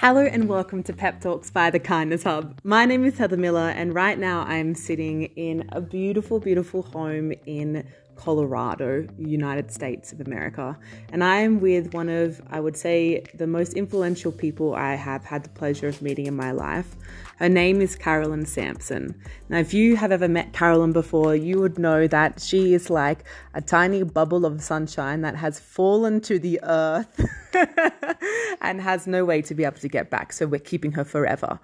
Hello and welcome to Pep Talks by the Kindness Hub. My name is Heather Miller, and right now I'm sitting in a beautiful, beautiful home in Colorado, United States of America. And I am with one of, I would say, the most influential people I have had the pleasure of meeting in my life. Her name is Carolyn Sampson. Now, if you have ever met Carolyn before, you would know that she is like a tiny bubble of sunshine that has fallen to the earth and has no way to be able to get back. So we're keeping her forever.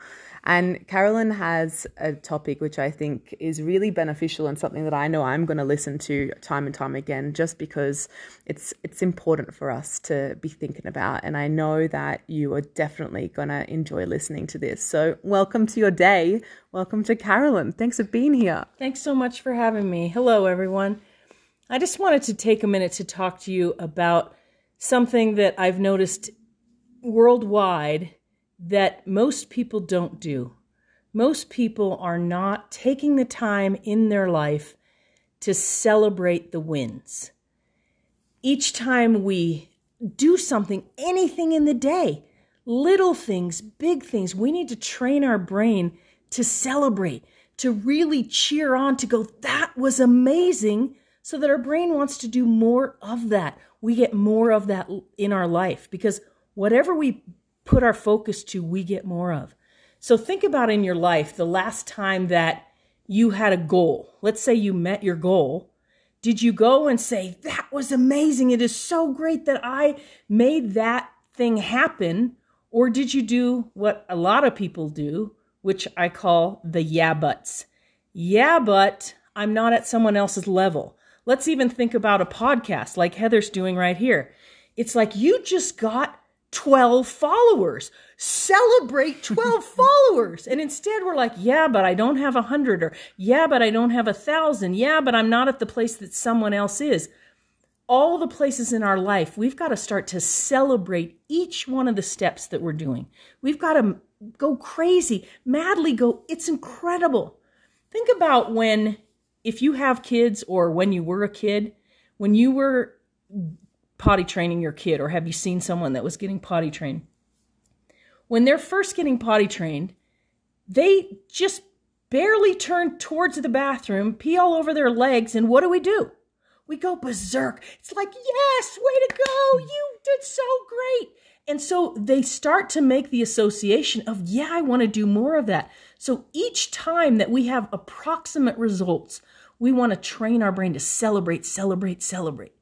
And Carolyn has a topic which I think is really beneficial and something that I know I'm going to listen to time and time again just because it's it's important for us to be thinking about and I know that you are definitely going to enjoy listening to this. So, welcome to your day. Welcome to Carolyn. Thanks for being here. Thanks so much for having me. Hello everyone. I just wanted to take a minute to talk to you about something that I've noticed worldwide that most people don't do. Most people are not taking the time in their life to celebrate the wins. Each time we do something, anything in the day, little things, big things, we need to train our brain to celebrate, to really cheer on, to go, that was amazing, so that our brain wants to do more of that. We get more of that in our life because whatever we put our focus to, we get more of. So think about in your life the last time that you had a goal. Let's say you met your goal. Did you go and say, That was amazing. It is so great that I made that thing happen? Or did you do what a lot of people do, which I call the yeah buts? Yeah, but I'm not at someone else's level. Let's even think about a podcast like Heather's doing right here. It's like you just got 12 followers. Celebrate 12 followers. And instead we're like, yeah, but I don't have a hundred or yeah, but I don't have a thousand. Yeah, but I'm not at the place that someone else is. All the places in our life, we've got to start to celebrate each one of the steps that we're doing. We've got to go crazy, madly go. It's incredible. Think about when, if you have kids or when you were a kid, when you were potty training your kid, or have you seen someone that was getting potty trained? When they're first getting potty trained, they just barely turn towards the bathroom, pee all over their legs, and what do we do? We go berserk. It's like, yes, way to go. You did so great. And so they start to make the association of, yeah, I want to do more of that. So each time that we have approximate results, we want to train our brain to celebrate, celebrate, celebrate.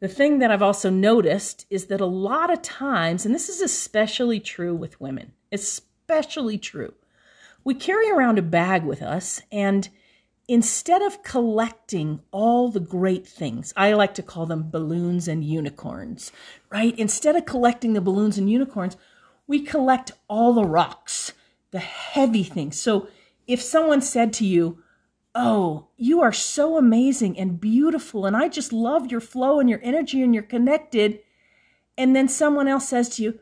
The thing that I've also noticed is that a lot of times, and this is especially true with women, especially true, we carry around a bag with us and instead of collecting all the great things, I like to call them balloons and unicorns, right? Instead of collecting the balloons and unicorns, we collect all the rocks, the heavy things. So if someone said to you, Oh, you are so amazing and beautiful. And I just love your flow and your energy and you're connected. And then someone else says to you,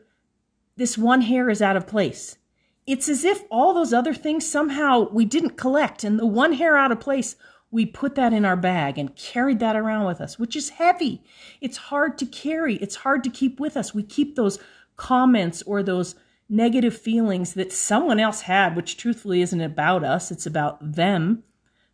This one hair is out of place. It's as if all those other things somehow we didn't collect. And the one hair out of place, we put that in our bag and carried that around with us, which is heavy. It's hard to carry, it's hard to keep with us. We keep those comments or those negative feelings that someone else had, which truthfully isn't about us, it's about them.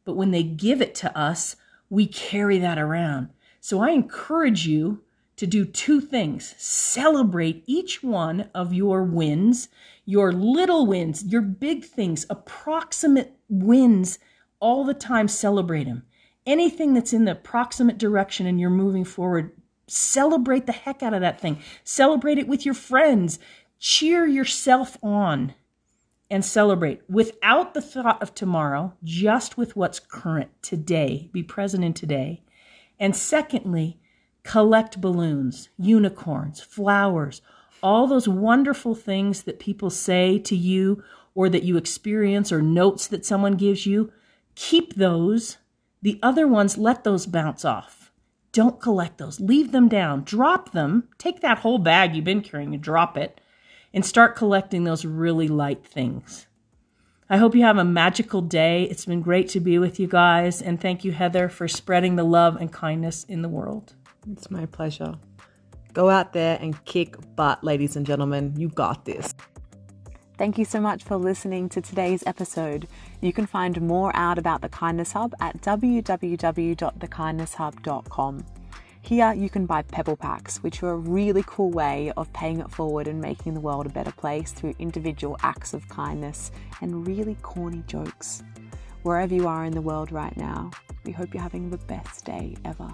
But when they give it to us, we carry that around. So I encourage you to do two things celebrate each one of your wins, your little wins, your big things, approximate wins, all the time. Celebrate them. Anything that's in the approximate direction and you're moving forward, celebrate the heck out of that thing. Celebrate it with your friends. Cheer yourself on and celebrate without the thought of tomorrow, just with what's current today. Be present in today. And secondly, collect balloons, unicorns, flowers, all those wonderful things that people say to you or that you experience or notes that someone gives you. Keep those. The other ones, let those bounce off. Don't collect those. Leave them down. Drop them. Take that whole bag you've been carrying and drop it and start collecting those really light things. I hope you have a magical day. It's been great to be with you guys. And thank you, Heather, for spreading the love and kindness in the world. It's my pleasure. Go out there and kick butt, ladies and gentlemen. You got this. Thank you so much for listening to today's episode. You can find more out about the Kindness Hub at www.thekindnesshub.com. Here you can buy pebble packs, which are a really cool way of paying it forward and making the world a better place through individual acts of kindness and really corny jokes. Wherever you are in the world right now, we hope you're having the best day ever.